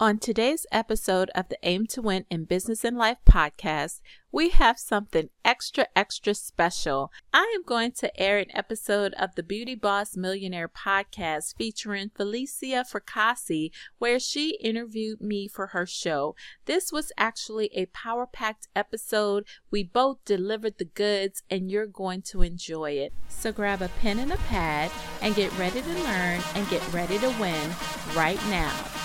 On today's episode of the Aim to Win in Business and Life podcast, we have something extra, extra special. I am going to air an episode of the Beauty Boss Millionaire podcast featuring Felicia Fracassi, where she interviewed me for her show. This was actually a power packed episode. We both delivered the goods, and you're going to enjoy it. So grab a pen and a pad and get ready to learn and get ready to win right now.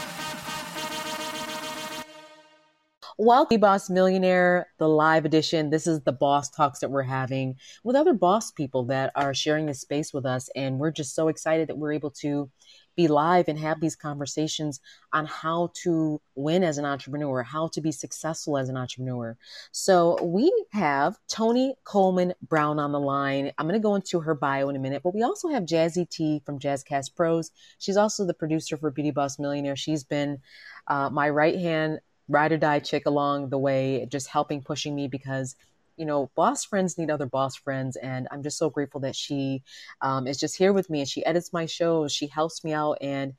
Welcome, Boss Millionaire, the live edition. This is the boss talks that we're having with other boss people that are sharing this space with us. And we're just so excited that we're able to be live and have these conversations on how to win as an entrepreneur, how to be successful as an entrepreneur. So we have Toni Coleman Brown on the line. I'm going to go into her bio in a minute, but we also have Jazzy T from Jazzcast Pros. She's also the producer for Beauty Boss Millionaire. She's been uh, my right hand ride or die chick along the way, just helping pushing me because you know, boss friends need other boss friends. And I'm just so grateful that she um, is just here with me and she edits my shows. She helps me out. And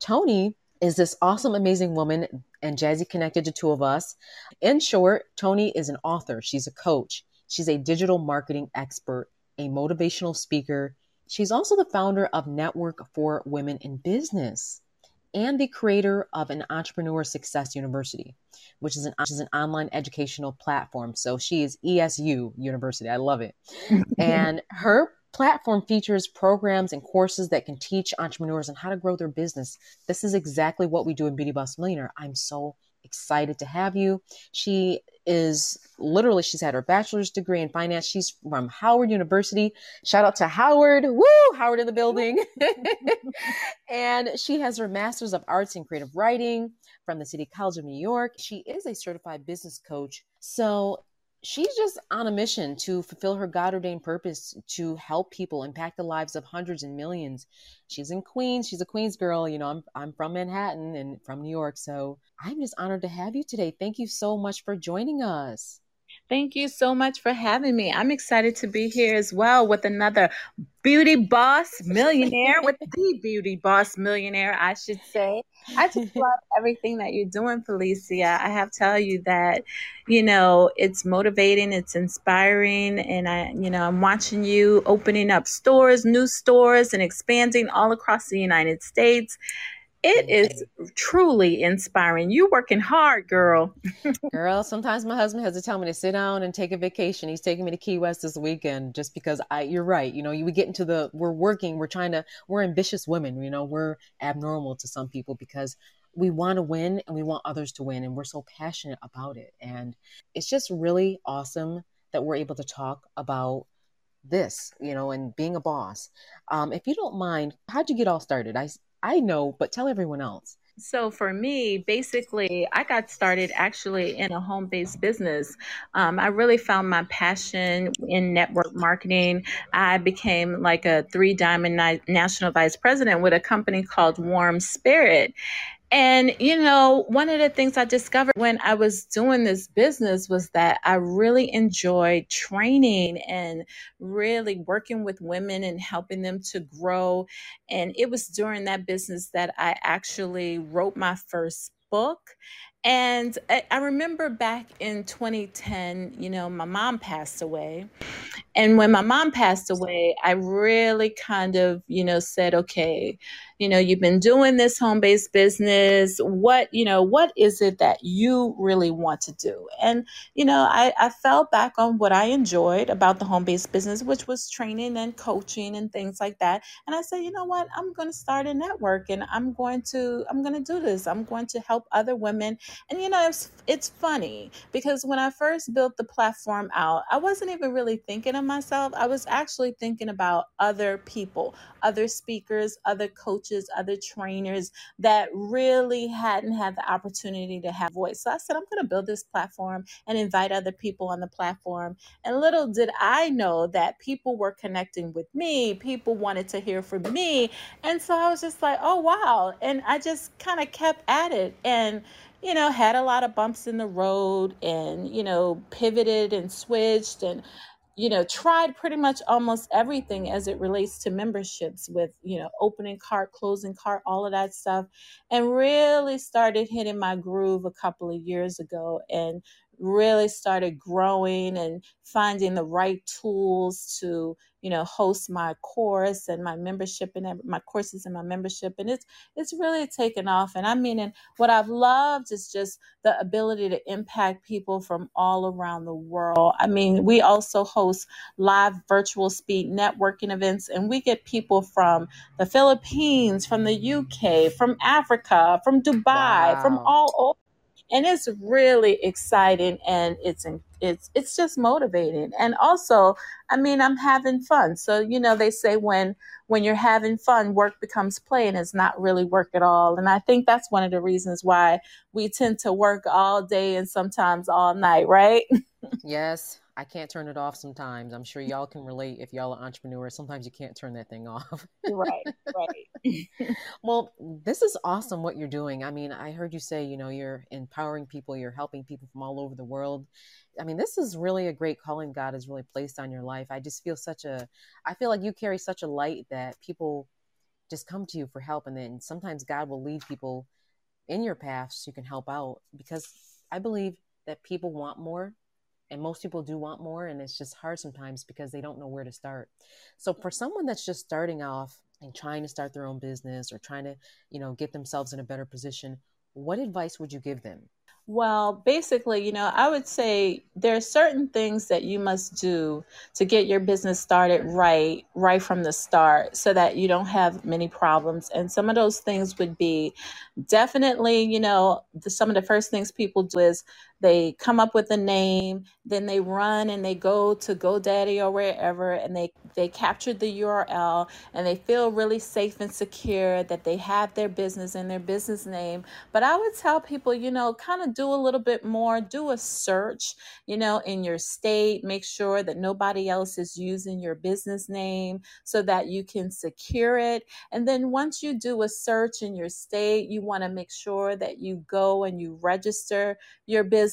Toni is this awesome, amazing woman, and Jazzy connected to two of us. In short, Toni is an author, she's a coach, she's a digital marketing expert, a motivational speaker. She's also the founder of Network for Women in Business and the creator of an Entrepreneur Success University, which is an, which is an online educational platform. So she is ESU University. I love it. and her platform features programs and courses that can teach entrepreneurs on how to grow their business. This is exactly what we do in Beauty Boss Millionaire. I'm so excited to have you. She is literally, she's had her bachelor's degree in finance. She's from Howard University. Shout out to Howard. Woo! Howard in the building. and she has her master's of arts in creative writing from the City College of New York. She is a certified business coach. So she's just on a mission to fulfill her God ordained purpose to help people impact the lives of hundreds and millions. She's in Queens. She's a Queens girl. You know, I'm, I'm from Manhattan and from New York. So I'm just honored to have you today. Thank you so much for joining us. Thank you so much for having me. I'm excited to be here as well with another beauty boss millionaire, with the beauty boss millionaire, I should say. I just love everything that you're doing, Felicia. I have to tell you that, you know, it's motivating, it's inspiring, and I, you know, I'm watching you opening up stores, new stores, and expanding all across the United States. It is truly inspiring. You working hard, girl. girl, sometimes my husband has to tell me to sit down and take a vacation. He's taking me to Key West this weekend just because I you're right. You know, you would get into the we're working, we're trying to we're ambitious women, you know, we're abnormal to some people because we want to win and we want others to win and we're so passionate about it. And it's just really awesome that we're able to talk about this, you know, and being a boss. Um, if you don't mind, how'd you get all started? I I know, but tell everyone else. So for me, basically, I got started actually in a home-based business. Um, I really found my passion in network marketing. I became like a three-diamond national vice president with a company called Warm Spirit, and, you know, one of the things I discovered when I was doing this business was that I really enjoyed training and really working with women and helping them to grow. And it was during that business that I actually wrote my first book. And I, remember back in 2010, you know, my mom passed away. And when my mom passed away, I really kind of, you know, said, okay, you know you've been doing this home-based business what you know what is it that you really want to do? And you know i, I fell back on what i enjoyed about the home-based business which was training and coaching and things like that. And i said you know what? I'm going to start a network and i'm going to i'm going to do this. I'm going to help other women. And you know it's it's funny because when i first built the platform out i wasn't even really thinking of myself. I was actually thinking about other people other speakers other coaches coaches, other trainers that really hadn't had the opportunity to have voice. So I said, I'm going to build this platform and invite other people on the platform. And little did I know that people were connecting with me, people wanted to hear from me. And so I was just like, oh, wow. And I just kind of kept at it. And you know, had a lot of bumps in the road and, you know, pivoted and switched and you know, tried pretty much almost everything as it relates to memberships with, you know, opening cart, closing cart, all of that stuff, and really started hitting my groove a couple of years ago and really started growing and finding the right tools to you know host my course and my membership and my courses and my membership and it's it's really taken off and i mean and what i've loved is just the ability to impact people from all around the world i mean we also host live virtual speed networking events and we get people from the philippines from the uk from africa from dubai wow. from all over and it's really exciting and it's it's it's just motivating. And also i mean i'm having fun. So you know they say when when you're having fun work becomes play and it's not really work at all. And i think that's one of the reasons why we tend to work all day and sometimes all night right? Yes I can't turn it off sometimes. I'm sure y'all can relate if y'all are entrepreneurs. Sometimes you can't turn that thing off. right, right. well, this is awesome what you're doing. I mean, I heard you say, you know, you're empowering people, you're helping people from all over the world. I mean, this is really a great calling God has really placed on your life. I just feel such a, I feel like you carry such a light that people just come to you for help. And then sometimes God will lead people in your path so you can help out because I believe that people want more and most people do want more and it's just hard sometimes because they don't know where to start. So for mm-hmm. someone that's just starting off and trying to start their own business or trying to you know get themselves in a better position what advice would you give them? Well, basically, you know, I would say there are certain things that you must do to get your business started right, right from the start, so that you don't have many problems. And some of those things would be definitely, you know, the, some of the first things people do is they come up with a name, then they run and they go to GoDaddy or wherever and they they capture the URL and they feel really safe and secure that they have their business and their business name. But I would tell people, you know, kind of do a little bit more, do a search, you know, in your state, make sure that nobody else is using your business name so that you can secure it. And then once you do a search in your state, you want to make sure that you go and you register your business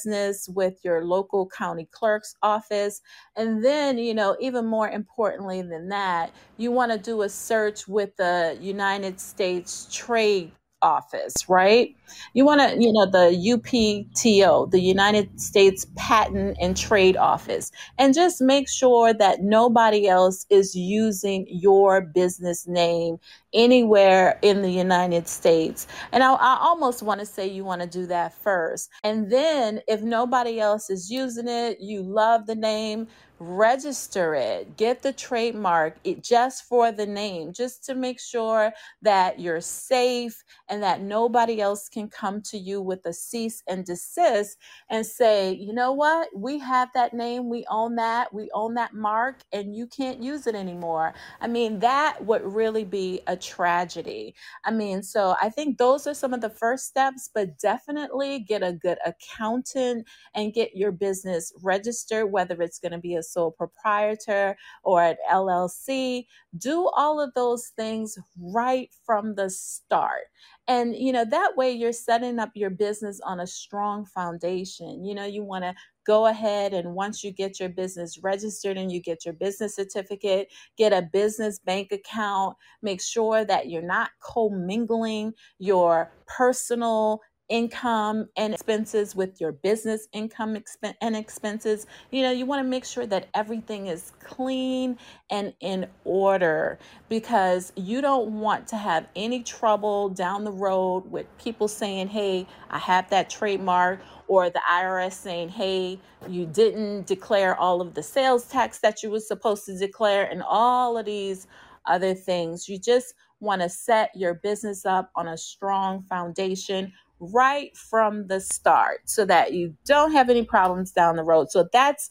with your local county clerk's office. And then, you know, even more importantly than that, you want to do a search with the United States Trade office, right? You want to, you know, the UPTO, the United States Patent and Trade Office, and just make sure that nobody else is using your business name anywhere in the United States. And I, I almost want to say you want to do that first. And then if nobody else is using it, you love the name, register it, get the trademark it just for the name, just to make sure that you're safe and that nobody else can come to you with a cease and desist and say, you know what, we have that name, we own that, we own that mark, and you can't use it anymore. I mean, that would really be a tragedy. I mean, so I think those are some of the first steps, but definitely get a good accountant and get your business registered, whether it's going to be a sole proprietor or an LLC. Do all of those things right from the start. And, you know, that way you're setting up your business on a strong foundation. You know, you want to go ahead and once you get your business registered and you get your business certificate, get a business bank account, make sure that you're not commingling your personal income and expenses with your business income expen- and expenses. You know, you want to make sure that everything is clean and in order because you don't want to have any trouble down the road with people saying, "Hey, I have that trademark." Or the IRS saying, hey, you didn't declare all of the sales tax that you were supposed to declare, and all of these other things. You just want to set your business up on a strong foundation right from the start so that you don't have any problems down the road. So that's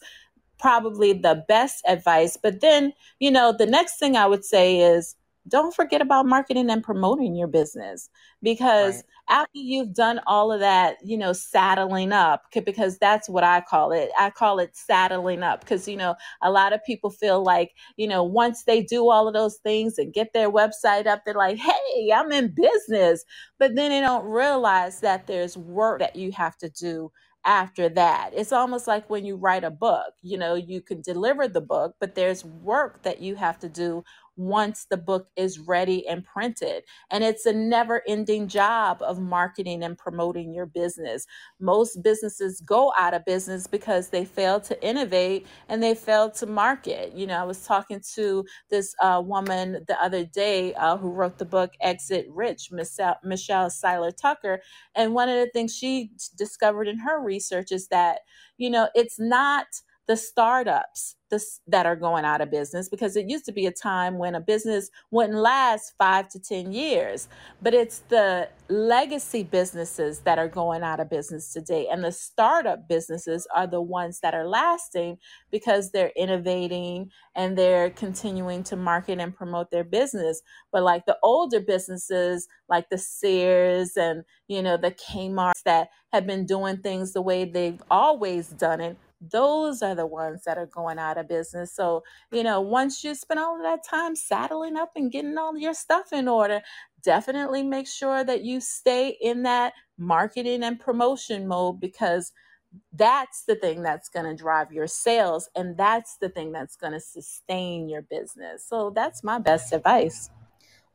probably the best advice. But then, you know, the next thing I would say is don't forget about marketing and promoting your business because right. after you've done all of that, you know, saddling up, because that's what I call it. I call it saddling up because, you know, a lot of people feel like, you know, once they do all of those things and get their website up, they're like, hey, I'm in business. But then they don't realize that there's work that you have to do after that. It's almost like when you write a book, you know, you can deliver the book, but there's work that you have to do once the book is ready and printed. And it's a never ending job of marketing and promoting your business. Most businesses go out of business because they fail to innovate and they fail to market. You know, I was talking to this uh, woman the other day uh, who wrote the book Exit Rich, Michelle, Michelle Seiler Tucker. And one of the things she discovered in her research is that, you know, it's not the startups that are going out of business because it used to be a time when a business wouldn't last five to 10 years. But it's the legacy businesses that are going out of business today. And the startup businesses are the ones that are lasting because they're innovating and they're continuing to market and promote their business. But like the older businesses, like the Sears and, you know, the Kmarts that have been doing things the way they've always done it those are the ones that are going out of business. So, you know, once you spend all of that time saddling up and getting all your stuff in order, definitely make sure that you stay in that marketing and promotion mode because that's the thing that's going to drive your sales and that's the thing that's going to sustain your business. So, that's my best advice.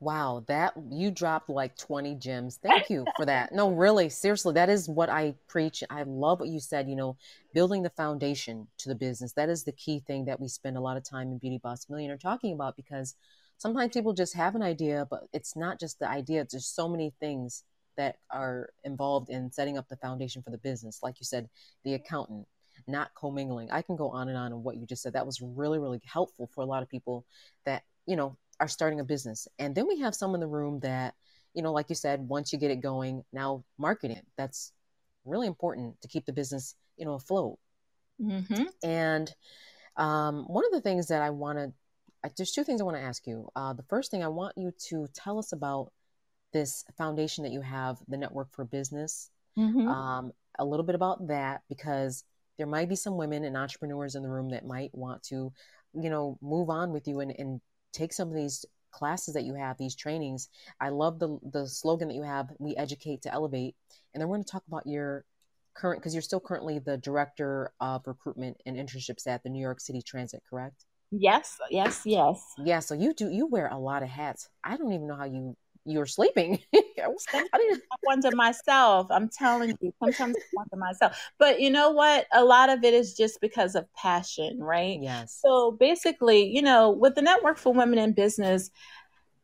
Wow, that you dropped like 20 gems. Thank you for that. No, really, seriously, that is what I preach. I love what you said, you know, building the foundation to the business. That is the key thing that we spend a lot of time in Beauty Boss Millionaire talking about because sometimes people just have an idea, but it's not just the idea. There's so many things that are involved in setting up the foundation for the business. Like you said, the accountant, not commingling. I can go on and on on what you just said. That was really, really helpful for a lot of people that, you know, are starting a business. And then we have some in the room that, you know, like you said, once you get it going, now marketing it. That's really important to keep the business, you know, afloat. Mm-hmm. And um, one of the things that I want to, there's two things I want to ask you. Uh, the first thing I want you to tell us about this foundation that you have, the Network for Business. Mm-hmm. Um, a little bit about that because there might be some women and entrepreneurs in the room that might want to, you know, move on with you and, and take some of these classes that you have, these trainings. I love the the slogan that you have, we educate to elevate. And then we're going to talk about your current because you're still currently the director of recruitment and internships at the New York City Transit, correct? Yes, yes, yes. Yeah, so you do you wear a lot of hats. I don't even know how you you were sleeping. I didn't wonder myself. I'm telling you, sometimes I wonder myself. But you know what? A lot of it is just because of passion, right? Yes. So basically, you know, with the Network for Women in Business,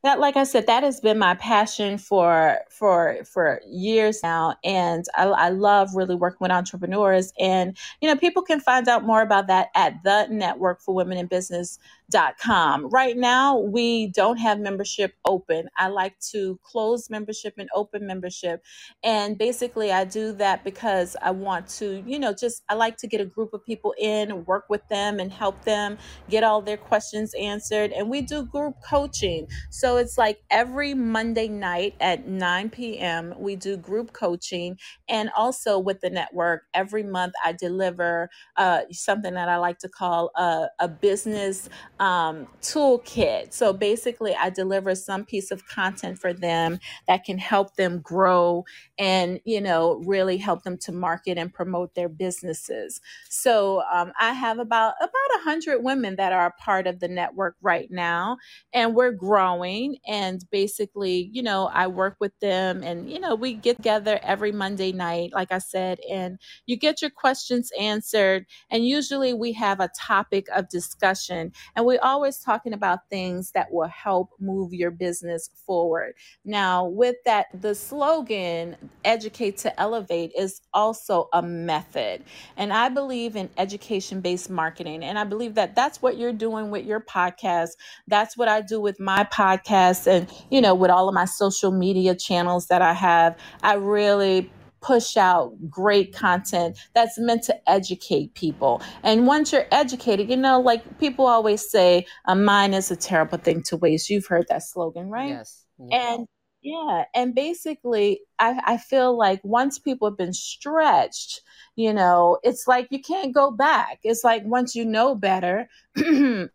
that like i said that has been my passion for for for years now and I, I, love really working with entrepreneurs and you know people can find out more about that at the network for women in business com. Right now, we don't have membership open. I like to close membership and open membership. And basically, I do that because I want to, you know, just I like to get a group of people in, work with them, and help them get all their questions answered. And we do group coaching. So it's like every Monday night at 9 p.m., we do group coaching. And also with the network, every month I deliver uh, something that I like to call a, a business um, toolkit. So basically, I deliver some piece of content for them that can help them grow and, you know, really help them to market and promote their businesses. So um, I have about about a hundred women that are a part of the network right now, and we're growing. And basically, you know, I work with them, and you know, we get together every Monday night, like I said, and you get your questions answered. And usually, we have a topic of discussion, and we're always talking about things that will help move your business forward. Now, with that, the slogan, educate to elevate, is also a method. And I believe in education based marketing. And I believe that that's what you're doing with your podcast. That's what I do with my podcast and, you know, with all of my social media channels that I have. I really push out great content that's meant to educate people. And once you're educated, you know, like people always say, a mind is a terrible thing to waste. You've heard that slogan, right? Yes. And yeah, and basically, I, I feel like once people have been stretched, you know, it's like you can't go back. It's like once you know better,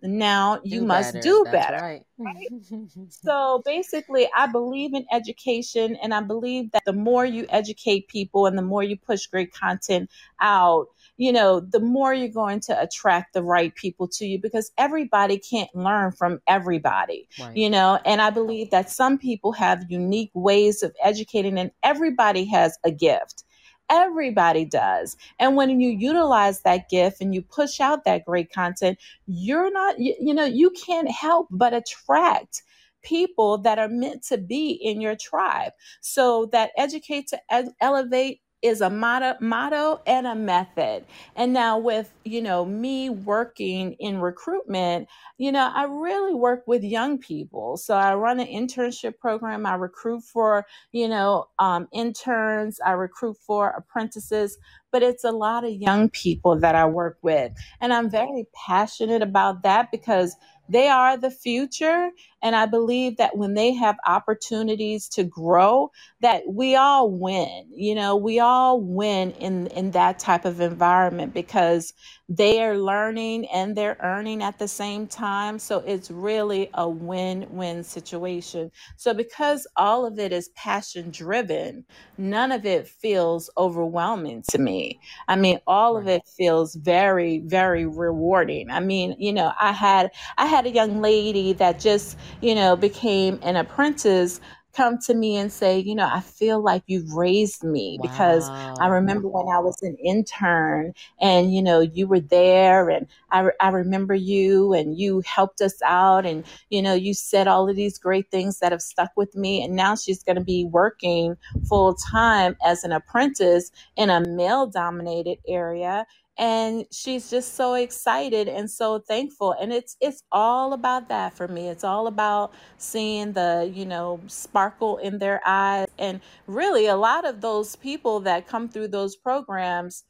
now you do must better. do That's better. Right. right? so basically, I believe in education, and I believe that the more you educate people and the more you push great content out, you know, the more you're going to attract the right people to you because everybody can't learn from everybody, right. you know. And I believe that some people have unique ways of educating, and everybody has a gift. Everybody does. And when you utilize that gift and you push out that great content, you're not, you, you know, you can't help but attract people that are meant to be in your tribe. So that educate to ed- elevate is a motto, motto and a method. And now with, you know, me working in recruitment, you know, I really work with young people. So I run an internship program. I recruit for, you know, um, interns. I recruit for apprentices, but it's a lot of young people that I work with. And I'm very passionate about that because they are the future. And I believe that when they have opportunities to grow, that we all win. You know, we all win in, in that type of environment because they are learning and they're earning at the same time. So it's really a win win situation. So, because all of it is passion driven, none of it feels overwhelming to me. I mean, all of it feels very, very rewarding. I mean, you know, I had I had a young lady that just, you know, became an apprentice come to me and say, you know, I feel like you've raised me because I remember when I was an intern and, you know, you were there and I, I remember you and you helped us out and, you know, you said all of these great things that have stuck with me. And now she's going to be working full time as an apprentice in a male dominated area and she's just so excited and so thankful and it's it's all about that for me. It's all about seeing the you know sparkle in their eyes and really a lot of those people that come through those programs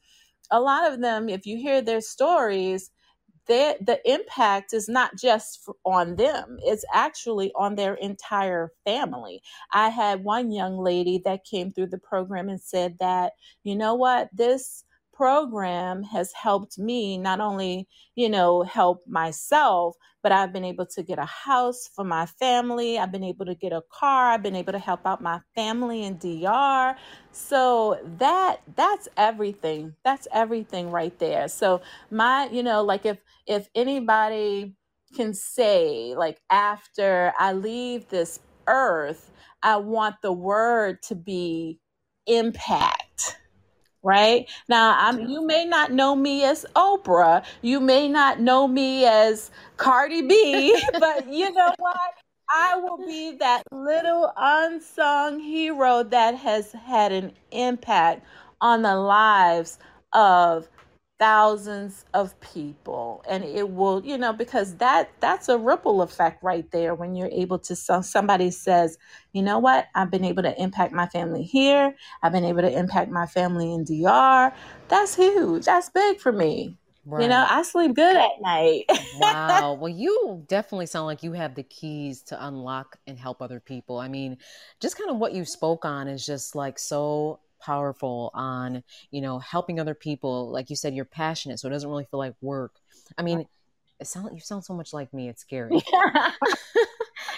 a lot of them if you hear their stories they, the impact is not just on them. It's actually on their entire family. I had one young lady that came through the program and said that you know what? This program has helped me not only, you know, help myself, but I've been able to get a house for my family. I've been able to get a car. I've been able to help out my family in DR. So that that's everything. That's everything right there. So my, you know, like if if anybody can say like after I leave this earth, I want the word to be impact right? Now, I'm, you may not know me as Oprah, you may not know me as Cardi B, but you know what? I will be that little unsung hero that has had an impact on the lives of thousands of people. And it will you know because that that's a ripple effect right there when you're able to so somebody says you know what? I've been able to impact my family here. I've been able to impact my family in dr that's huge. That's big for me. Right. you know i sleep good at night. Wow. Well you definitely sound like you have the keys to unlock and help other people. I mean just kind of what you spoke on is just like so powerful on you know helping other people like you said you're passionate so it doesn't really feel like work. I mean it sound you sound so much like me it's scary.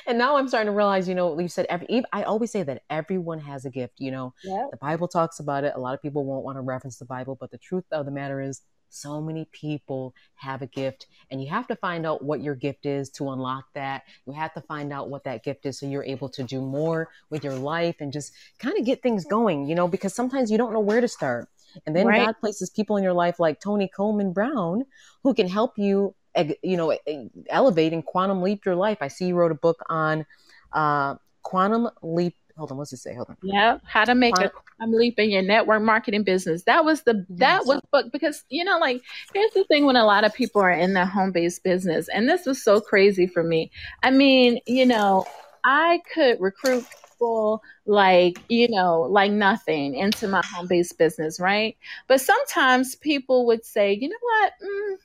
And now i'm starting to realize you know you said every i always say that everyone has a gift you know? Yep. the bible talks about it a lot of people won't want to reference the bible but the truth of the matter is so many people have a gift, and you have to find out what your gift is to unlock that. You have to find out what that gift is so you're able to do more with your life and just kind of get things going, you know, because sometimes you don't know where to start. And then right. God places people in your life like Toni Coleman Brown who can help you, you know, elevate and quantum leap your life. I see you wrote a book on uh, quantum leap hold on, what's it say? Hold on. Yeah, how to make a quantum leap in your network marketing business. That was the that was book because you know, like here's the thing when a lot of people are in their home based business, and this was so crazy for me. I mean, you know, I could recruit people like you know like nothing into my home based business right but sometimes people would say you know what mm,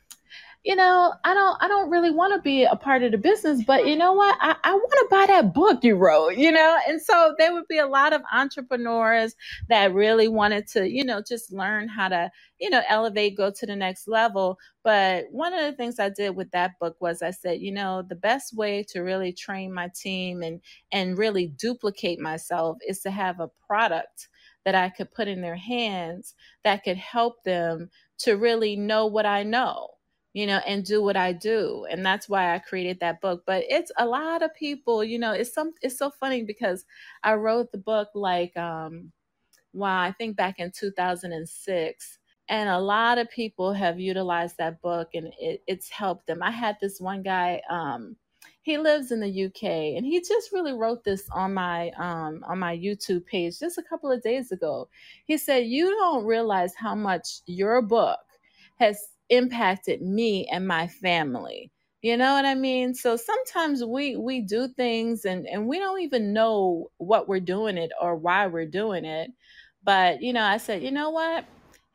you know, I don't I don't really want to be a part of the business, but you know what? I, I want to buy that book you wrote, you know? And so there would be a lot of entrepreneurs that really wanted to, you know, just learn how to, you know, elevate, go to the next level. But one of the things I did with that book was I said, you know, the best way to really train my team and and really duplicate myself is to have a product that I could put in their hands that could help them to really know what I know you know, and do what I do. And that's why I created that book. But it's a lot of people, you know, it's some it's so funny because I wrote the book like um wow, I think back in 2006 and a lot of people have utilized that book and it, it's helped them. I had this one guy um he lives in the UK and he just really wrote this on my um on my YouTube page just a couple of days ago. He said, "You don't realize how much your book has impacted me and my family. You know what i mean? So sometimes we we do things and and we don't even know what we're doing it or why we're doing it. But you know i said you know what?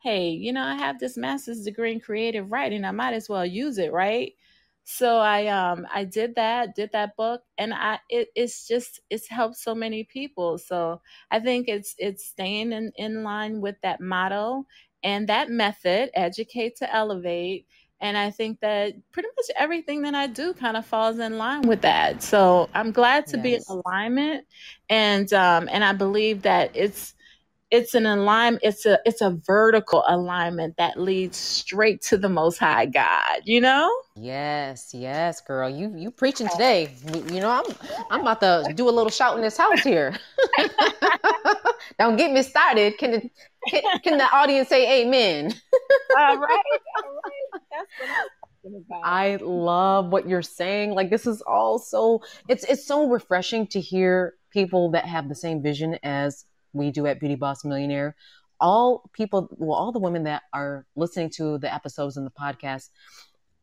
Hey you know i have this master's degree in creative writing. I might as well use it right? So i um i did that did that book and i it, it's just it's helped so many people. So i think it's it's staying in in line with that motto and that method, educate to elevate. And I think that pretty much everything that I do kind of falls in line with that. So I'm glad to yes. be in alignment, and um, and I believe that it's it's an alignment it's a it's a vertical alignment that leads straight to the most high god you know? Yes yes girl. You you preaching today. You know i'm i'm about to do a little shout in this house here. Don't get me started. Can the can, can the audience say amen? All right all right. That's what I love what you're saying. Like this is all so it's it's so refreshing to hear people that have the same vision as we do at Beauty Boss Millionaire, all people, well, all the women that are listening to the episodes and the podcast,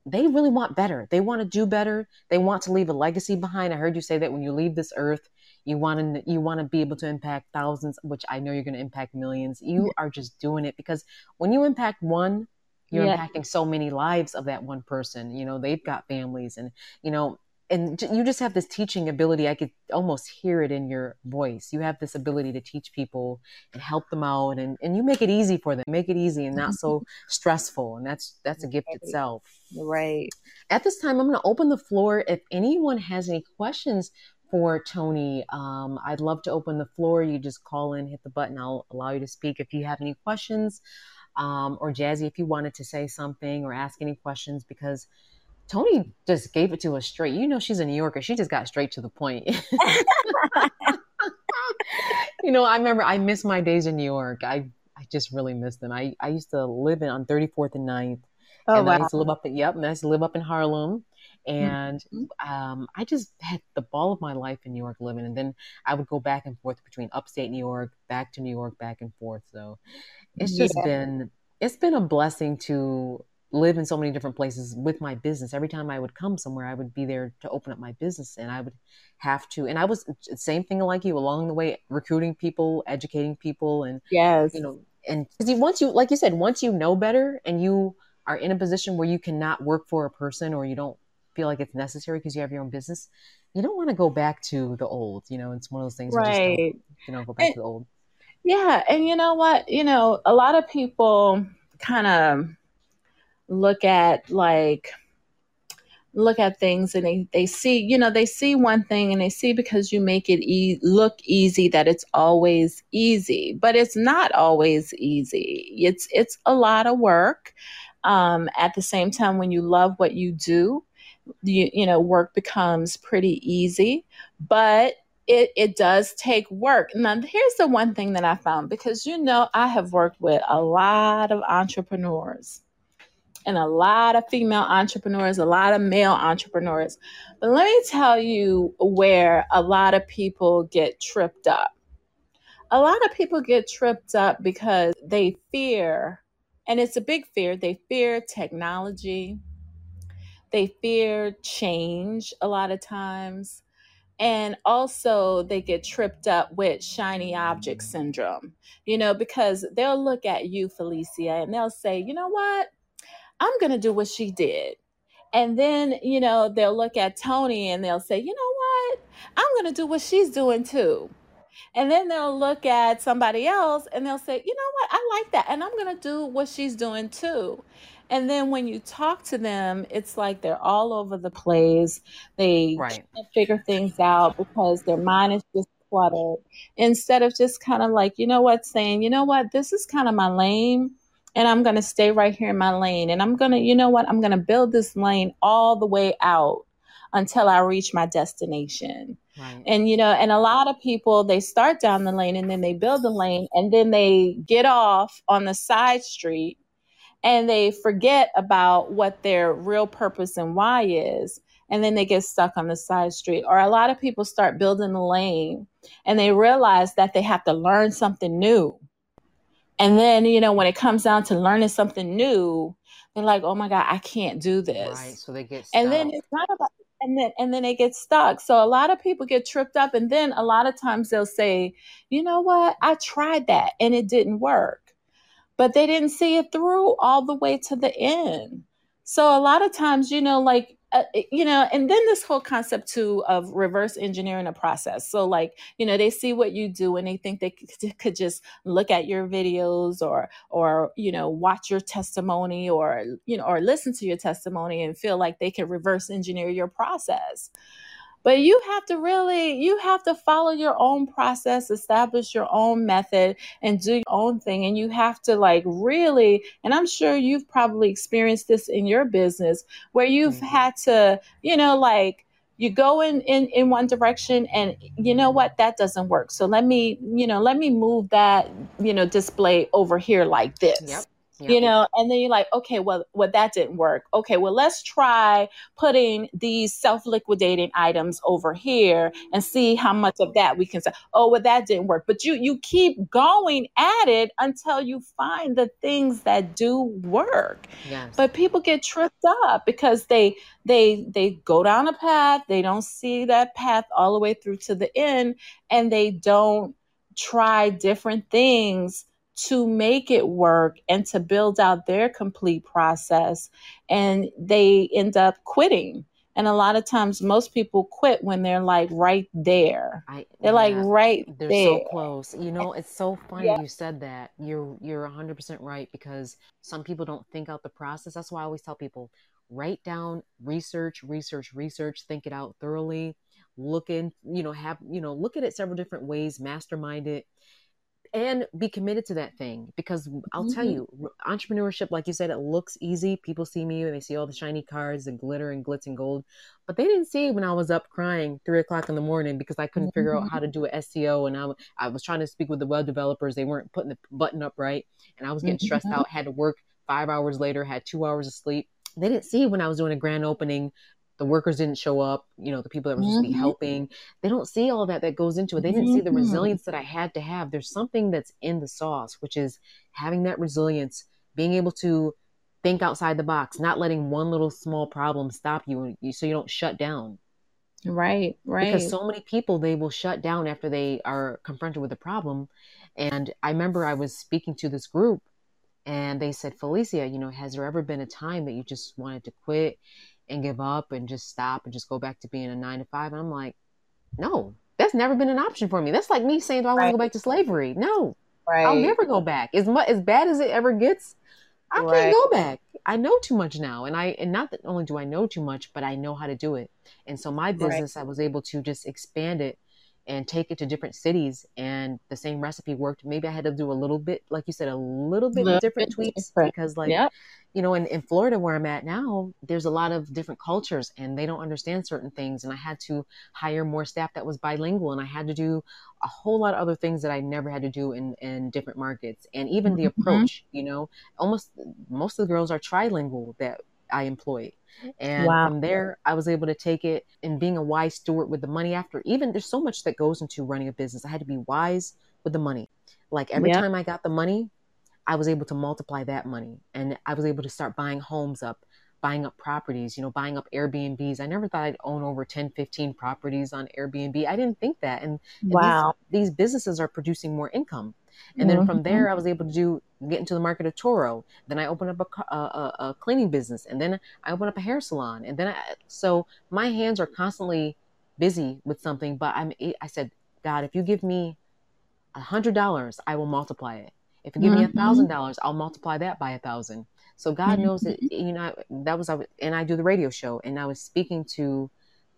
they really want better. They want to do better. They want to leave a legacy behind. I heard you say that when you leave this earth, you want to you want to be able to impact thousands, which I know you're going to impact millions. You are just doing it because when you impact one, you're yeah. impacting so many lives of that one person. You know, they've got families and you know, and you just have this teaching ability. I could almost hear it in your voice. You have this ability to teach people and help them out, and, and you make it easy for them. Make it easy and not so stressful, and that's that's a gift itself. Right. At this time, I'm going to open the floor. If anyone has any questions for Toni, um, I'd love to open the floor. You just call in, hit the button. I'll allow you to speak if you have any questions, um, or Jazzy, if you wanted to say something or ask any questions, because Toni just gave it to us straight. You know, she's a New Yorker. She just got straight to the point. you know, I remember I miss my days in New York. I, I just really miss them. I, I used to live in on 34th and 9th. Oh, and wow. I used to live up in, yep, and I used to live up in Harlem. And mm-hmm. um, I just had the ball of my life in New York living. And then I would go back and forth between upstate New York, back to New York, back and forth. So it's just yeah. been, it's been a blessing to live in so many different places with my business. Every time I would come somewhere, I would be there to open up my business and I would have to, and I was uh, same thing like you along the way, recruiting people, educating people and, yes, you know, and because once you, like you said, once you know better and you are in a position where you cannot work for a person or you don't feel like it's necessary because you have your own business, you don't want to go back to the old, you know, it's one of those things. Right. You, you know, go back and, to the old. Yeah. And you know what, you know, a lot of people kind of, look at like look at things and they, they see you know they see one thing and they see because you make it e- look easy that it's always easy. But it's not always easy. It's it's a lot of work. Um, at the same time when you love what you do you, you know work becomes pretty easy. But it, it does take work. Now, here's the one thing that I found because you know, I have worked with a lot of entrepreneurs and a lot of female entrepreneurs, a lot of male entrepreneurs. But let me tell you where a lot of people get tripped up. A lot of people get tripped up because they fear, and it's a big fear, they fear technology, they fear change a lot of times. And also, they get tripped up with shiny object syndrome, you know, because they'll look at you, Felicia, and they'll say, you know what? I'm going to do what she did. And then, you know, they'll look at Toni and they'll say, you know what? I'm going to do what she's doing too. And then they'll look at somebody else and they'll say, you know what? I like that. And I'm going to do what she's doing too. And then when you talk to them, it's like they're all over the place. They Right. can't figure things out because their mind is just cluttered. Instead of just kind of like, you know what, saying, you know what, this is kind of my lane. And I'm going to stay right here in my lane. And I'm going to, you know what, I'm going to build this lane all the way out until I reach my destination. Right. And you know, and a lot of people they start down the lane and then they build the lane and then they get off on the side street and they forget about what their real purpose and why is and then they get stuck on the side street or a lot of people start building the lane and they realize that they have to learn something new and then you know when it comes down to learning something new they're like oh my god i can't do this. Right. So they get stuck. and then it's not about and then and then they get stuck so a lot of people get tripped up and then a lot of times they'll say you know what i tried that and it didn't work but they didn't see it through all the way to the end so a lot of times you know like uh, you know and then this whole concept too of reverse engineering a process. So like you know they see what you do and they think they could, could just look at your videos or or you know watch your testimony or you know or listen to your testimony and feel like they can reverse engineer your process but you have to really you have to follow your own process establish your own method and do your own thing. And you have to like really and i'm sure you've probably experienced this in your business where you've hmm had to you know like you go in, in in one direction and you know what? That doesn't work. So let me you know let me move that you know display over here like Yep. This you know and then you're like okay well well that didn't work. Okay well let's try putting these self-liquidating items over here and see how much of that we can say oh well that didn't work. But you you keep going at it until you find the things that do work. Yes. but people get tripped up because they they they go down a path they don't see that path all the way through to the end and they don't try different things to make it work and to build out their complete process and they end up quitting and a lot of times most people quit when they're like right there I they're like yeah. right They're there so close. You know, it's so funny yeah you said that. You're you're 100% right because some people don't think out the process. That's why I always tell people write down, research, research, research, think it out thoroughly, look in, you know, have, you know, look at it several different ways, mastermind it and be committed to that thing because I'll tell hmm you, entrepreneurship, like you said, it looks easy. People see me and they see all the shiny cars and glitter and glitz and gold, but they didn't see when I was up crying three o'clock in the morning because I couldn't figure out how to do a SEO and I was trying to speak with the web developers. They weren't putting the button up right, and I was getting stressed hmm out. Had to work five hours later, had two hours of sleep. They didn't see when I was doing a grand opening. The workers didn't show up. You know, the people that were supposed to be hmm helping they don't see all that that goes into it. They didn't see the hmm resilience that I had to have. There's something that's in the sauce, which is having that resilience, being able to think outside the box, not letting one little small problem stop you, you so you don't shut down. right right. Because so many people they will shut down after they are confronted with a problem. And I remember I was speaking to this group and they said, Felicia, you know, has there ever been a time that you just wanted to quit and give up and just stop and just go back to being a nine to five? And I'm like, no, that's never been an option for me. That's like me saying, do I want to go back to slavery? No, I'll never go back. As much as bad as it ever gets, I can't go back. I know too much now, and I and not that only do I know too much, but I know how to do it. And so my right business, I was able to just expand it and take it to different cities, and the same recipe worked. Maybe I had to do a little bit, like you said, a little bit little different bit tweaks different because, like, yep you know, in, in Florida where I'm at now, there's a lot of different cultures and they don't understand certain things. And I had to hire more staff that was bilingual and I had to do a whole lot of other things that I never had to do in, in different markets. And even the hmm approach, you know, almost most of the girls are trilingual that I employ. And wow from there, I was able to take it and being a wise steward with the money after. Even there's so much that goes into running a business. I had to be wise with the money. Like every time I got the money, I was able to multiply that money and I was able to start buying homes up, buying up properties, you know, buying up Airbnbs. I never thought I'd own over 10, 15 properties on Airbnb. I didn't think that. And, and these wow these businesses are producing more income. And then from hmm there I was able to do get into the market of Turo. Then I opened up a, a, a cleaning business, and then I opened up a hair salon, and then I, so my hands are constantly busy with something. But I'm I said, God, if you give me a hundred dollars, I will multiply it. If you give mm-hmm. me a thousand dollars, I'll multiply that by a thousand. So God mm-hmm. knows that you know that was and I do the radio show, and I was speaking to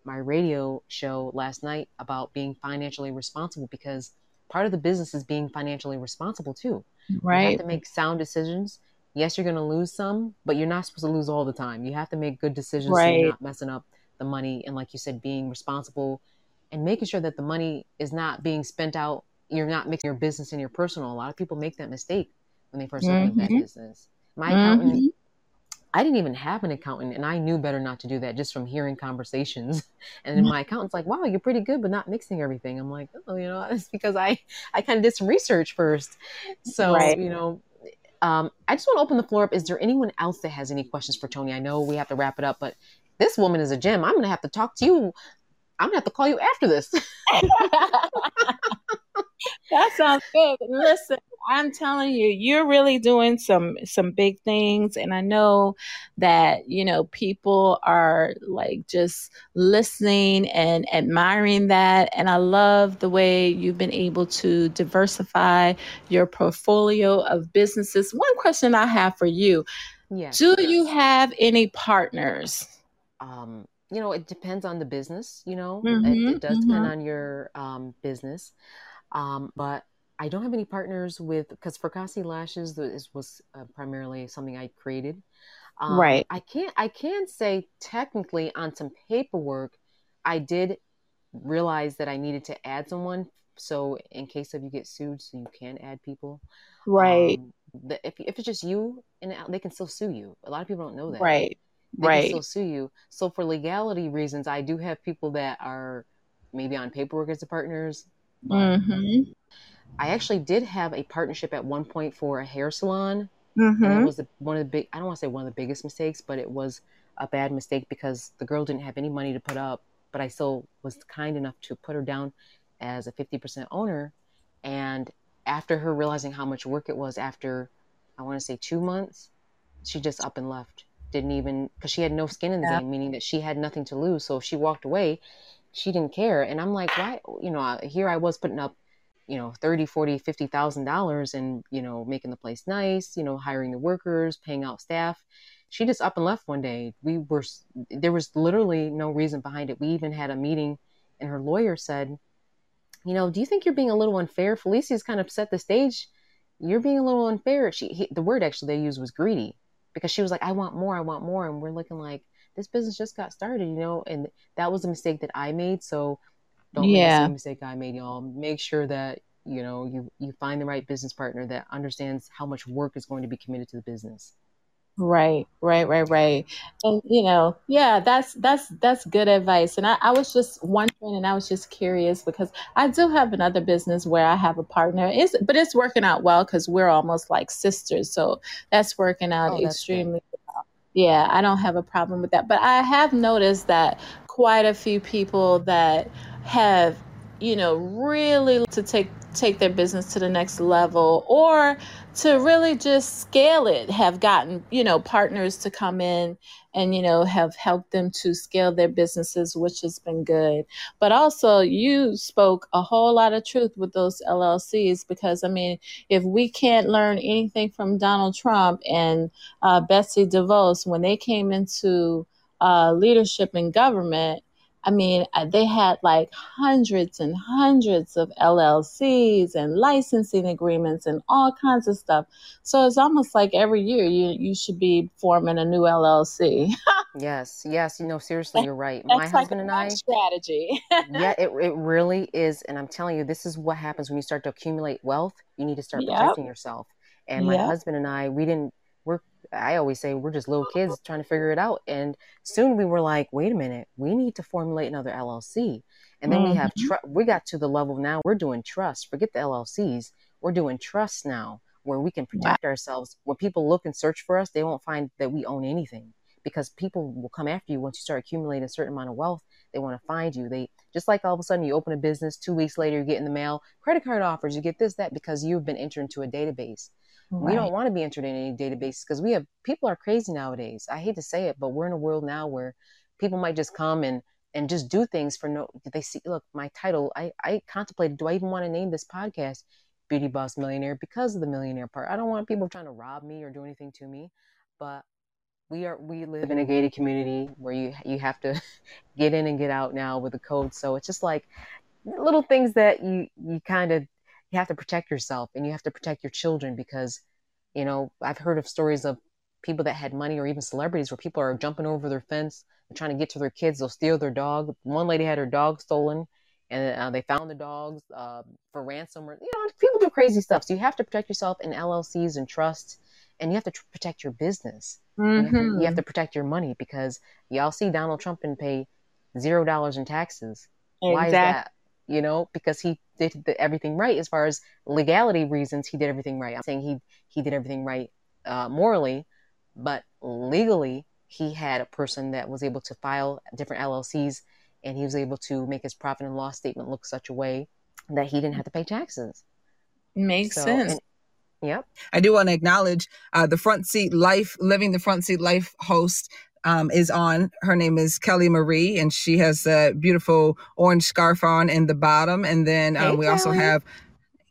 my radio show last night about being financially responsible because part of the business is being financially responsible too. Right. You have to make sound decisions. Yes, you're going to lose some, but you're not supposed to lose all the time. You have to make good decisions right. so you're not messing up the money. And like you said, being responsible and making sure that the money is not being spent out. You're not mixing your business and your personal. A lot of people make that mistake when they 1st mm-hmm. open that business. My accountant mm-hmm. I didn't even have an accountant and I knew better not to do that just from hearing conversations. And then mm-hmm. my accountant's like, wow, you're pretty good, but not mixing everything. I'm like, oh, you know, it's because I, I kind of did some research first. So, right. you know, um, I just want to open the floor up. Is there anyone else that has any questions for Toni? I know we have to wrap it up, but this woman is a gem. I'm going to have to talk to you. I'm going to have to call you after this. that sounds good. Listen, I'm telling you, you're really doing some some big things and I know that, you know, people are like just listening and admiring that and I love the way you've been able to diversify your portfolio of businesses. One question I have for you. Yes. Do you have any partners? Um you know, it depends on the business, you know, mm-hmm, it, it, does mm-hmm. depend on your um, business. Um, but I don't have any partners with because Fracassi Lashes this was uh, primarily something I created. Um, right. I can't. I can say technically on some paperwork, I did realize that I needed to add someone. So in case of you get sued, so you can add people. Right. Um, the, if if it's just you, and they can still sue you. A lot of people don't know that. Right. Right. They right. can still sue you. So for legality reasons, I do have people that are maybe on paperwork as the partners. Mm-hmm. I actually did have a partnership at one point for a hair salon. Mm-hmm. And it was the, one of the big, I don't want to say one of the biggest mistakes, but it was a bad mistake because the girl didn't have any money to put up, but I still was kind enough to put her down as a 50% owner. And after her realizing how much work it was after, I want to say two months, she just up and left. Didn't even, because she had no skin in the yeah. game, meaning that she had nothing to lose. So if she walked away, she didn't care. And I'm like, why? You know, here I was putting up you know 30 40 50 thousand dollars and you know making the place nice you know hiring the workers paying out staff. She just up and left one day. We were there was literally no reason behind it. We even had a meeting and her lawyer said you know do you think you're being a little unfair? Felicia's kind of set the stage. You're being a little unfair. She he, the word actually they used was greedy because she was like i want more i want more. And we're looking like this business just got started you know and that was a mistake that i made so don't yeah. make the same mistake I made, y'all. Make sure that you know you you find the right business partner that understands how much work is going to be committed to the business. Right, right, right, right. And you know, yeah, that's that's that's good advice. And I, I was just wondering and I was just curious because I do have another business where I have a partner. It's but it's working out well because we're almost like sisters. So that's working out oh, extremely well. Yeah, I don't have a problem with that. But I have noticed that quite a few people that have you know really to take take their business to the next level or to really just scale it have gotten you know partners to come in and you know have helped them to scale their businesses which has been good. But also you spoke a whole lot of truth with those llcs because i mean if we can't learn anything from donald trump and uh, betsy devos when they came into uh, leadership in government I mean, uh, they had like hundreds and hundreds of LLCs and licensing agreements and all kinds of stuff. So it's almost like every year you you should be forming a new LLC. yes, yes, you know, seriously, you're right. My like husband and I strategy. yeah, it it really is, and I'm telling you, this is what happens when you start to accumulate wealth. You need to start yep. protecting yourself. And my yep. husband and I, we didn't we're I always say we're just little kids trying to figure it out. And soon we were like, wait a minute, we need to formulate another LLC. And then mm-hmm. we have mm-hmm. tr- we got to the level now we're doing trust. Forget the LLCs. We're doing trust now where we can protect wow. ourselves. When people look and search for us, they won't find that we own anything because people will come after you once you start accumulating a certain amount of wealth. They want to find you. They just like all of a sudden you open a business, two weeks later you get in the mail credit card offers, you get this, that because you've been entered into a database. Right. We don't want to be entered in any database because we have people are crazy nowadays. I hate to say it, but we're in a world now where people might just come and and just do things for no they see look my title i i contemplated do i even want to name this podcast beauty boss millionaire because of the millionaire part i don't want people trying to rob me or do anything to me but we are we live in a gated community where you you have to get in and get out now with the code so it's just like little things that you you kind of you have to protect yourself and you have to protect your children because you know i've heard of stories of people that had money or even celebrities where people are jumping over their fence trying to get to their kids they'll steal their dog one lady had her dog stolen and uh, they found the dogs uh, for ransom or you know people do crazy stuff so you have to protect yourself in llcs and trusts and you have to tr- protect your business mm-hmm. you, have to, you, have mm-hmm. to, protect your money because y'all see donald trump and pay zero dollars in taxes exactly. why is that you know because he did the, everything right as far as legality reasons he did everything right. I'm saying he he did everything right uh, morally but legally he had a person that was able to file different llcs and he was able to make his profit and loss statement look such a way that he didn't have to pay taxes. Makes so, sense. and, Yep. I do want to acknowledge uh, the front seat life, living the front seat life host um, is on. Her name is Kelly Marie, and she has a beautiful orange scarf on in the bottom. And then um, hey, we Kelly. also have.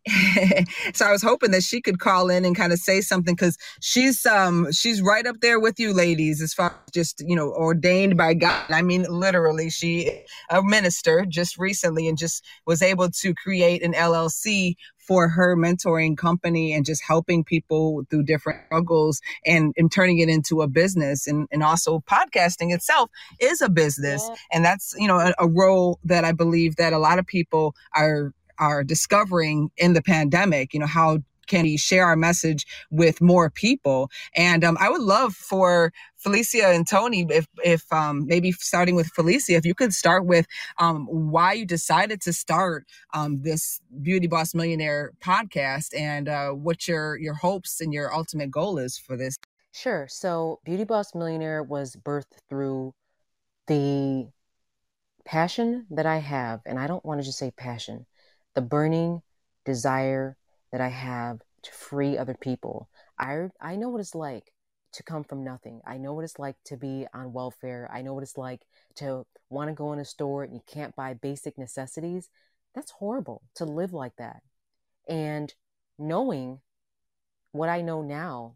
so I was hoping that she could call in and kind of say something because she's um she's right up there with you ladies as far as just you know ordained by God. I mean literally she a minister just recently and just was able to create an LLC for her mentoring company and just helping people through different struggles and, and turning it into a business and, and also podcasting itself is a business yeah. and that's you know a, a role that i believe that a lot of people are are discovering in the pandemic you know how can we share our message with more people? And um, I would love for Felicia and Toni, if if um, maybe starting with Felicia, if you could start with um, why you decided to start um, this Beauty Boss Millionaire podcast and uh, what your your hopes and your ultimate goal is for this. Sure. So Beauty Boss Millionaire was birthed through the passion that I have, and I don't want to just say passion, the burning desire that I have to free other people. I I know what it's like to come from nothing. I know what it's like to be on welfare. I know what it's like to want to go in a store and you can't buy basic necessities. That's horrible to live like that. And knowing what I know now,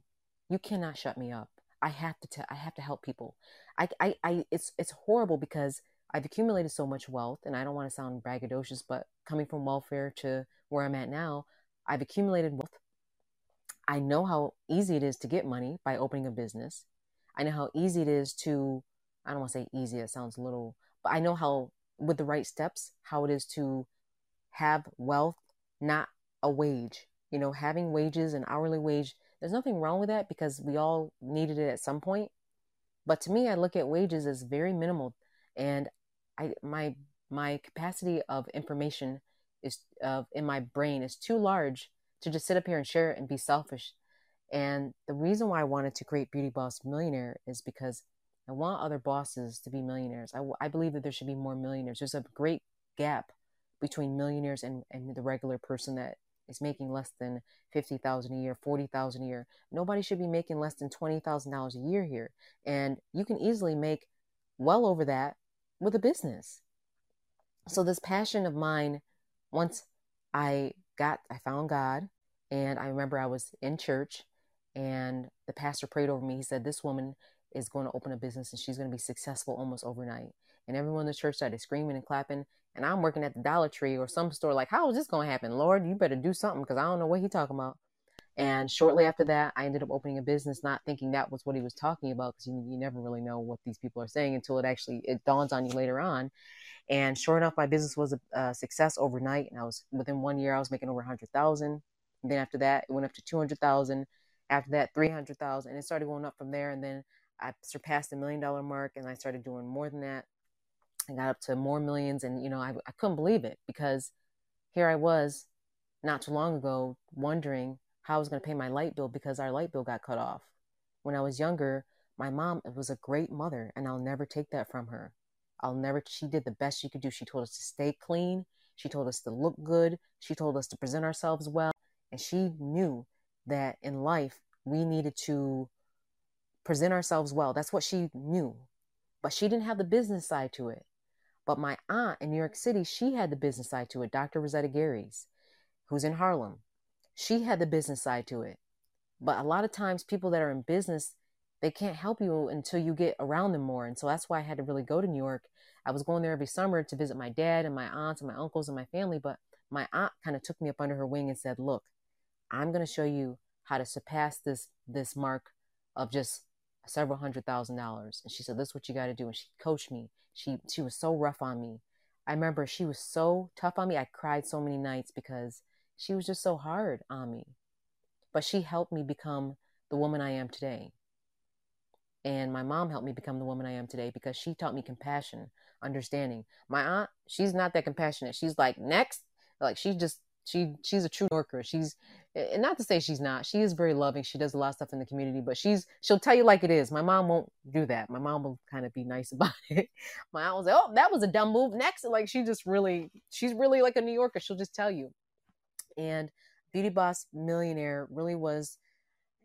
you cannot shut me up. I have to t- I have to help people. I, I, I it's it's horrible because I've accumulated so much wealth and I don't want to sound braggadocious, but coming from welfare to where I'm at now, I've accumulated wealth. I know how easy it is to get money by opening a business. I know how easy it is to, I don't want to say easy, it sounds a little, but I know how, with the right steps, how it is to have wealth, not a wage. You know, having wages and hourly wage, there's nothing wrong with that because we all needed it at some point. But to me, I look at wages as very minimal. And I, my, my capacity of information is uh, in my brain is too large to just sit up here and share it and be selfish. And the reason why I wanted to create Beauty Boss Millionaire is because I want other bosses to be millionaires. I, I believe that there should be more millionaires. There's a great gap between millionaires and, and the regular person that is making less than 50,000 a year, 40,000 a year. Nobody should be making less than $20,000 a year here. And you can easily make well over that with a business. So this passion of mine once I got, I found God, and I remember I was in church, and the pastor prayed over me. He said, "This woman is going to open a business, and she's going to be successful almost overnight." And everyone in the church started screaming and clapping. And I'm working at the Dollar Tree or some store. Like, how is this going to happen? Lord, you better do something because I don't know what he's talking about. And shortly after that, I ended up opening a business, not thinking that was what he was talking about, because you, you never really know what these people are saying until it actually it dawns on you later on. And sure enough, my business was a, a success overnight. And I was within one year, I was making over a hundred thousand. Then after that, it went up to two hundred thousand. After that, three hundred thousand, and it started going up from there. And then I surpassed the million dollar mark, and I started doing more than that. I got up to more millions, and you know, I, I couldn't believe it because here I was, not too long ago, wondering how I was going to pay my light bill because our light bill got cut off. When I was younger, my mom was a great mother, and I'll never take that from her. I'll never, she did the best she could do. She told us to stay clean. She told us to look good. She told us to present ourselves well. And she knew that in life we needed to present ourselves well. That's what she knew. But she didn't have the business side to it. But my aunt in New York City, she had the business side to it, Dr. Rosetta Gary's, who's in Harlem. She had the business side to it. But a lot of times, people that are in business, they can't help you until you get around them more. And so that's why I had to really go to New York. I was going there every summer to visit my dad and my aunts and my uncles and my family. But my aunt kind of took me up under her wing and said, Look, I'm going to show you how to surpass this this mark of just several hundred thousand dollars. And she said, This is what you got to do. And she coached me. She she was so rough on me. I remember she was so tough on me. I cried so many nights because she was just so hard on me. But she helped me become the woman I am today. And my mom helped me become the woman I am today because she taught me compassion, understanding. My aunt, she's not that compassionate. She's like, next. Like she just she she's a true Yorker. She's and not to say she's not. She is very loving. She does a lot of stuff in the community, but she's she'll tell you like it is. My mom won't do that. My mom will kind of be nice about it. My aunt will say, "Oh, that was a dumb move." Next, like she just really she's really like a New Yorker. She'll just tell you. And Beauty Boss Millionaire really was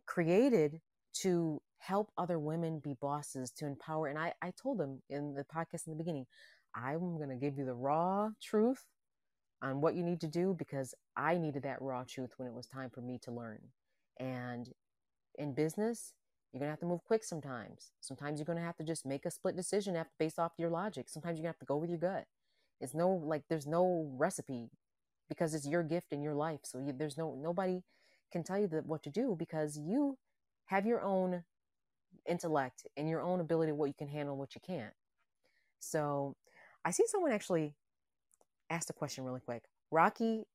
created to help other women be bosses, to empower. And I I told them in the podcast in the beginning, I'm going to give you the raw truth on what you need to do because I needed that raw truth when it was time for me to learn. And in business, you're going to have to move quick sometimes. Sometimes you're going to have to just make a split decision based off your logic. Sometimes you're going to have to go with your gut. It's no like there's no recipe because it's your gift in your life. So you, there's no nobody can tell you what to do because you have your own intellect and your own ability what you can handle what you can't. So I see someone actually asked a question really quick. Rocky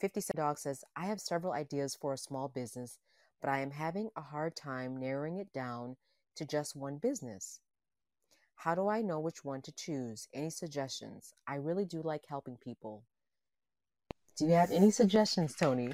57 Dog says, I have several ideas for a small business, but I am having a hard time narrowing it down to just one business. How do I know which one to choose? Any suggestions? I really do like helping people. Do you have any suggestions, Toni?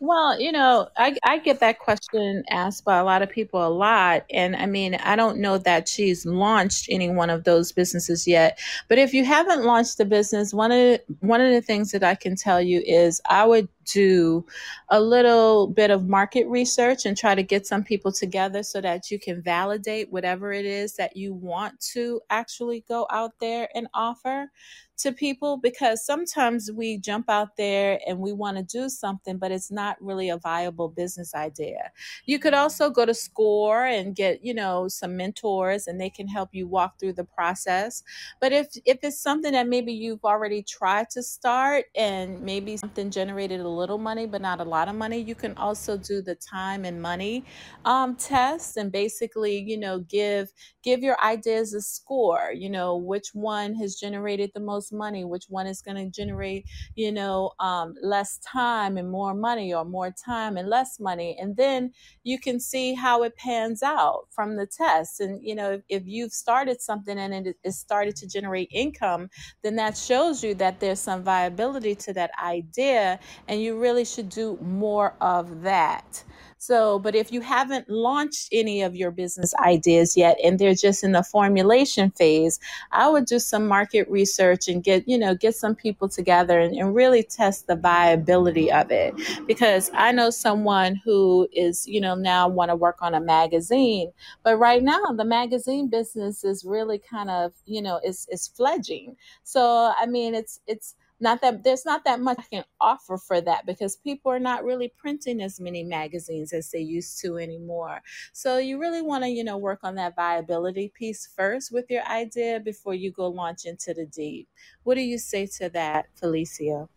Well, you know, I, I get that question asked by a lot of people a lot. And I mean, I don't know that she's launched any one of those businesses yet. But if you haven't launched a business, one of one of the things that I can tell you is I would do a little bit of market research and try to get some people together so that you can validate whatever it is that you want to actually go out there and offer to people because sometimes we jump out there and we want to do something, but it's not really a viable business idea. You could also go to SCORE and get, you know, some mentors and they can help you walk through the process. But if if it's something that maybe you've already tried to start and maybe something generated a little money but not a lot of money, you can also do the time and money um, test and basically, you know, give give your ideas a score. You know, which one has generated the most money, which one is going to generate, you know, um, less time and more money, or more time and less money, and then you can see how it pans out from the test. And you know, if, if you've started something and it, it started to generate income, then that shows you that there's some viability to that idea, and you really should do more of that. So, but if you haven't launched any of your business ideas yet and they're just in the formulation phase, I would do some market research and get, you know, get some people together and, and really test the viability of it. Because I know someone who is, you know, now want to work on a magazine, but right now the magazine business is really kind of, you know, is is fledging. So, I mean, it's it's not that there's not that much I can offer for that because people are not really printing as many magazines as they used to anymore. So you really want to, you know, work on that viability piece first with your idea before you go launch into the deep. What do you say to that, Felicia?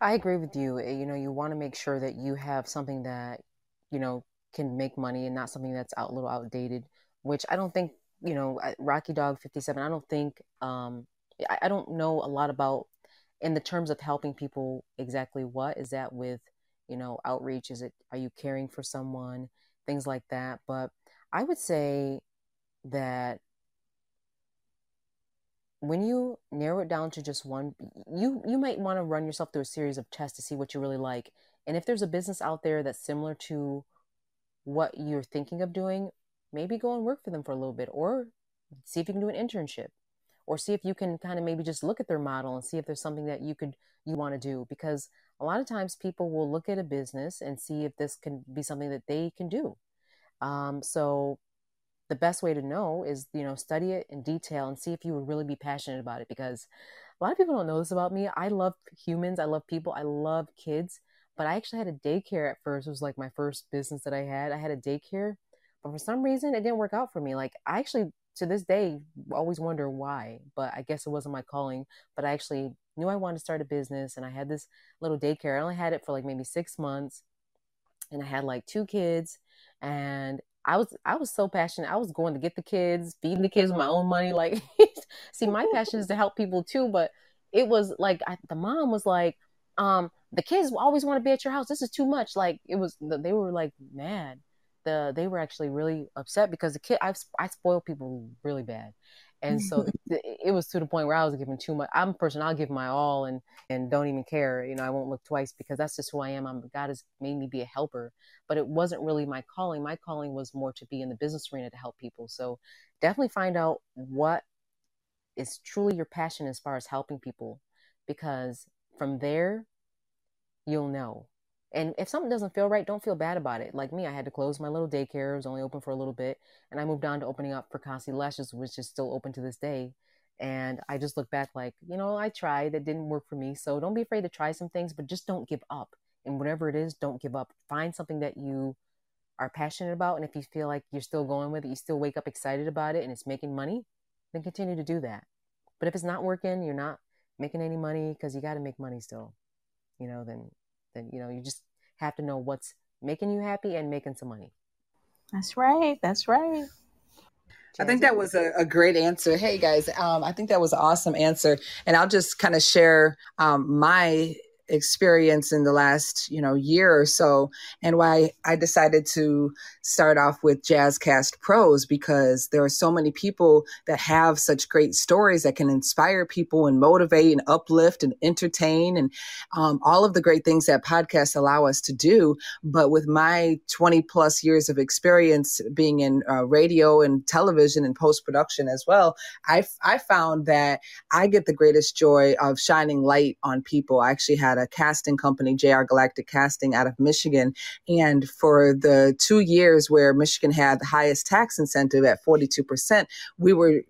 I agree with you. Eh, you know, you want to make sure that you have something that, you know, can make money and not something that's out a little outdated, which I don't think, you know, Rocky Dog 57, I don't think um I, I don't know a lot about in the terms of helping people exactly what? Is that with you know outreach? Is it are you caring for someone? Things like that. But i would say that when you narrow it down to just one you you might want to run yourself through a series of tests to see what you really like. And if there's a business out there that's similar to what you're thinking of doing maybe go and work for them for a little bit or see if you can do an internship or see if you can kind of maybe just look at their model and see if there's something that you could you want to do because a lot of times people will look at a business and see if this can be something that they can do. Um, so the best way to know is you know study it in detail and see if you would really be passionate about it because a lot of people don't know this about me. I love humans i love people i love kids but i actually had a daycare at first it was like my first business that i had. I had a daycare but for some reason it didn't work out for me. Like i actually to this day always wonder why but i guess it wasn't my calling but i actually knew i wanted to start a business and i had this little daycare i only had it for like maybe six months and i had like two kids and I was I was so passionate. I was going to get the kids, feeding the kids with my own money. Like, see, my passion is to help people too. But it was like I, the mom was like, um, the kids always want to be at your house. This is too much. Like it was. They were like mad. The they were actually really upset because the kid I I spoil people really bad, and so it was to the point where I was giving too much. I'm a person I'll give my all and and don't even care. You know, I won't look twice because that's just who I am. I'm God has made me be a helper, but it wasn't really my calling. My calling was more to be in the business arena to help people. So definitely find out what is truly your passion as far as helping people, because from there you'll know and if something doesn't feel right, don't feel bad about it. Like me, I had to close my little daycare. It was only open for a little bit. And I moved on to opening up for Fracassi Lashes, which is still open to this day. And I just look back like, you know, I tried. That didn't work for me. So don't be afraid to try some things, but just don't give up. And whatever it is, don't give up. Find something that you are passionate about. And if you feel like you're still going with it, you still wake up excited about it and it's making money, then continue to do that. But if it's not working, you're not making any money because you got to make money still, you know, then then you know you just have to know what's making you happy and making some money. That's right that's right. I think that was a, a, great answer. Hey guys, um, I think that was an awesome answer, and I'll just kind of share um, my experience in the last you know year or so and why i decided to start off with jazzcast pros because there are so many people that have such great stories that can inspire people and motivate and uplift and entertain and um, all of the great things that podcasts allow us to do. But with my 20 plus years of experience being in uh, radio and television and post-production as well I, I found that i get the greatest joy of shining light on people. I actually had a casting company, JR Galactic Casting, out of Michigan. And for the two years where Michigan had the highest tax incentive at 42%, we were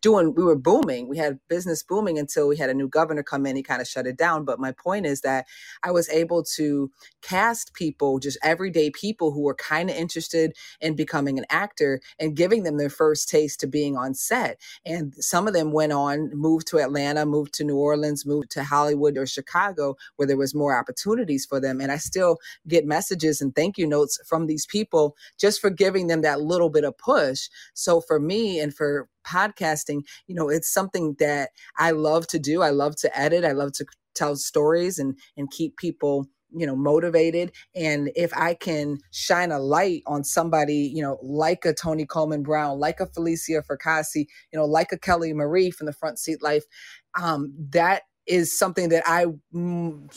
doing we were booming. We had business booming until we had a new governor come in. He kind of shut it down. But my point is that i was able to cast people just everyday people who were kind of interested in becoming an actor and giving them their first taste to being on set. And some of them went on moved to atlanta moved to new orleans moved to hollywood or chicago where there was more opportunities for them. And i still get messages and thank you notes from these people just for giving them that little bit of push. So for me and for podcasting, you know, it's something that I love to do. I love to edit. I love to tell stories and and keep people you know motivated and if i can shine a light on somebody you know like a toni coleman brown like a felicia fracassi you know like a kelly marie from the front seat life um that is something that I am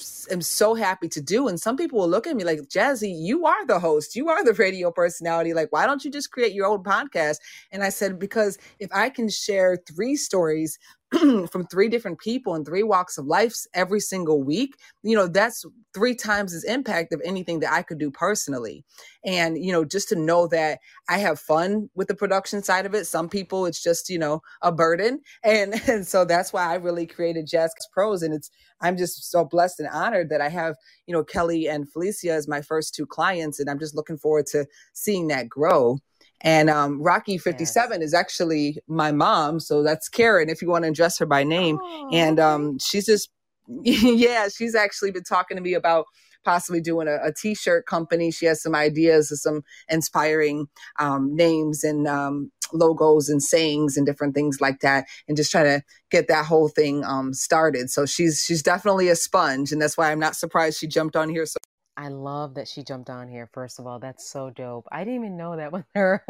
so happy to do. And some people will look at me like, Jazzy, you are the host, you are the radio personality. Like, why don't you just create your own podcast? And I said, because if I can share three stories from three different people in three walks of life every single week, you know, that's three times as impact of anything that I could do personally. And, you know, just to know that I have fun with the production side of it. Some people it's just, you know, a burden. And and so that's why I really created Jazz Pros. And it's I'm just so blessed and honored that I have, you know, Kelly and Felicia as my first two clients. And I'm just looking forward to seeing that grow. And um, Rocky 57 yes. is actually my mom. So that's Karen, if you want to address her by name. Oh, and um, she's just, yeah, she's actually been talking to me about possibly doing a a t-shirt company. She has some ideas of some inspiring um, names and um, logos and sayings and different things like that, and just try to get that whole thing um, started. So she's she's definitely a sponge, and that's why I'm not surprised she jumped on here so I love that she jumped on here. First of all, that's so dope. I didn't even know that with her.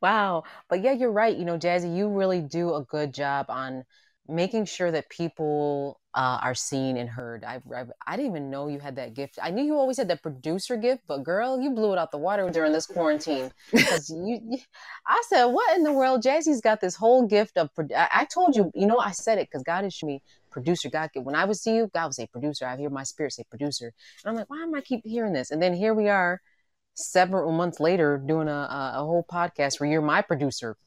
wow. But yeah, you're right. You know, Jazzy, you really do a good job on making sure that people uh, are seen and heard. I've, I've, I didn't even know you had that gift. I knew you always had that producer gift, but girl, you blew it out the water during this quarantine. Because you, you, I said, what in the world? Jazzy's got this whole gift of. I, I told you, you know, I said it because God is me producer. God, when I would see you, God would say producer. I hear my spirit say producer, and I'm like, why am I keep hearing this? And then here we are, several months later, doing a, a, a whole podcast where you're my producer.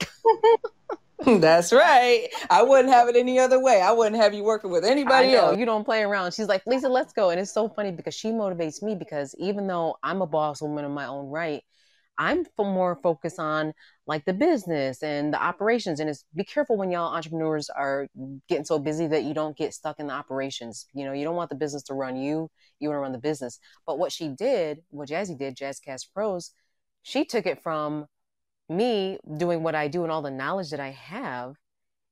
That's right. I wouldn't have it any other way. I wouldn't have you working with anybody else. You don't play around. She's like, Lisa, let's go. And it's so funny because she motivates me because even though I'm a boss woman in my own right, I'm more focused on like the business and the operations. And it's be careful when y'all entrepreneurs are getting so busy that you don't get stuck in the operations. You know, you don't want the business to run you. You want to run the business. But what she did, what Jazzy did, Jazzcast Pros, she took it from me doing what I do and all the knowledge that I have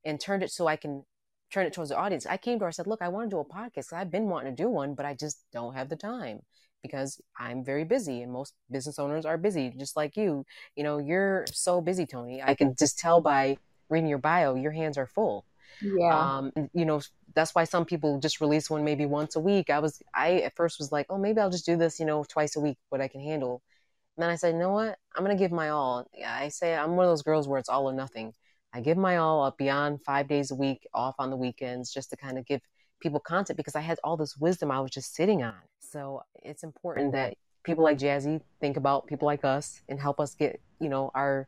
and turned it so I can turn it towards the audience. I came to her, I said, look, I want to do a podcast. I've been wanting to do one, but I just don't have the time because I'm very busy and most business owners are busy, just like you. You know, you're so busy, Toni. I can just tell by reading your bio, your hands are full. Yeah. Um, you know, that's why some people just release one maybe once a week. I was, I at first was like, oh, maybe I'll just do this, you know, twice a week, what I can handle. And then I said, you know what? I'm going to give my all. I say I'm one of those girls where it's all or nothing. I give my all up beyond five days a week, off on the weekends, just to kind of give people content because I had all this wisdom I was just sitting on. So it's important that people like Jazzy think about people like us and help us get, you know, our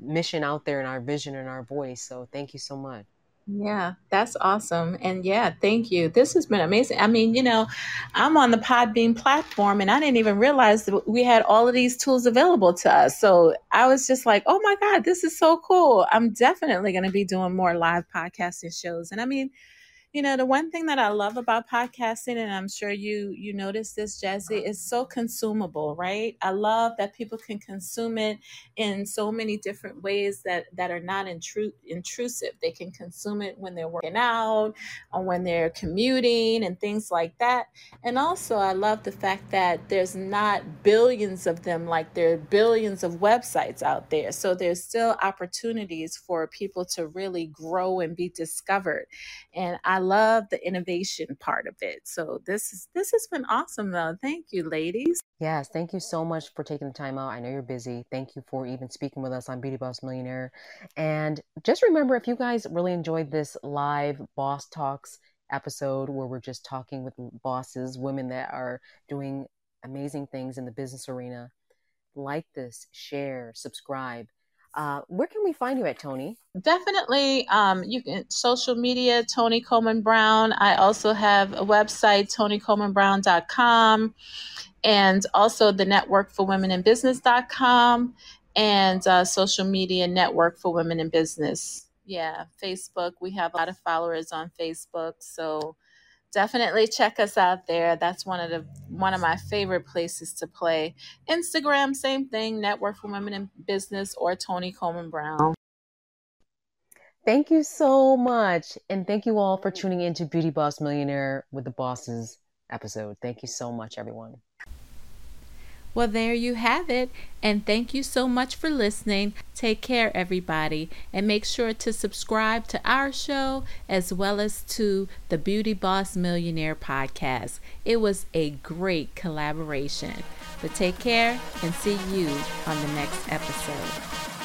mission out there and our vision and our voice. So thank you so much. Yeah, that's awesome. And yeah, thank you. This has been amazing. I mean, you know, I'm on the Podbean platform and I didn't even realize that we had all of these tools available to us. So I was just like, oh my God, this is so cool. I'm definitely going to be doing more live podcasting shows. And I mean, you know, the one thing that I love about podcasting, and I'm sure you you notice this, Jazzy, is so consumable, right? I love that people can consume it in so many different ways that that are not intru- intrusive. They can consume it when they're working out, or when they're commuting, and things like that. And also, I love the fact that there's not billions of them like there are billions of websites out there. So there's still opportunities for people to really grow and be discovered. And I love the innovation part of it. So this is this has been awesome though. Thank you, ladies. Yes, thank you so much for taking the time out. I know you're busy. Thank you for even speaking with us on Beauty Boss Millionaire. And just remember if you guys really enjoyed this live Boss Talks episode where we're just talking with bosses, women that are doing amazing things in the business arena, like this, share, subscribe. Uh, where can we find you at, Toni? Definitely. Um, you can social media, Toni Coleman Brown. I also have a website, tonicolemanbrown.com, and also the Network for Women in Business.com, and uh, social media network for women in business. Yeah, Facebook. We have a lot of followers on Facebook, so definitely check us out there. That's one of the one of my favorite places to play. Instagram, same thing, Network for Women in Business or Toni Coleman Brown. Thank you so much. And thank you all for tuning in to Beauty Boss Millionaire with the Bosses episode. Thank you so much, everyone. Well, there you have it. And thank you so much for listening. Take care, everybody. And make sure to subscribe to our show as well as to the Beauty Boss Millionaire podcast. It was a great collaboration. But take care and see you on the next episode.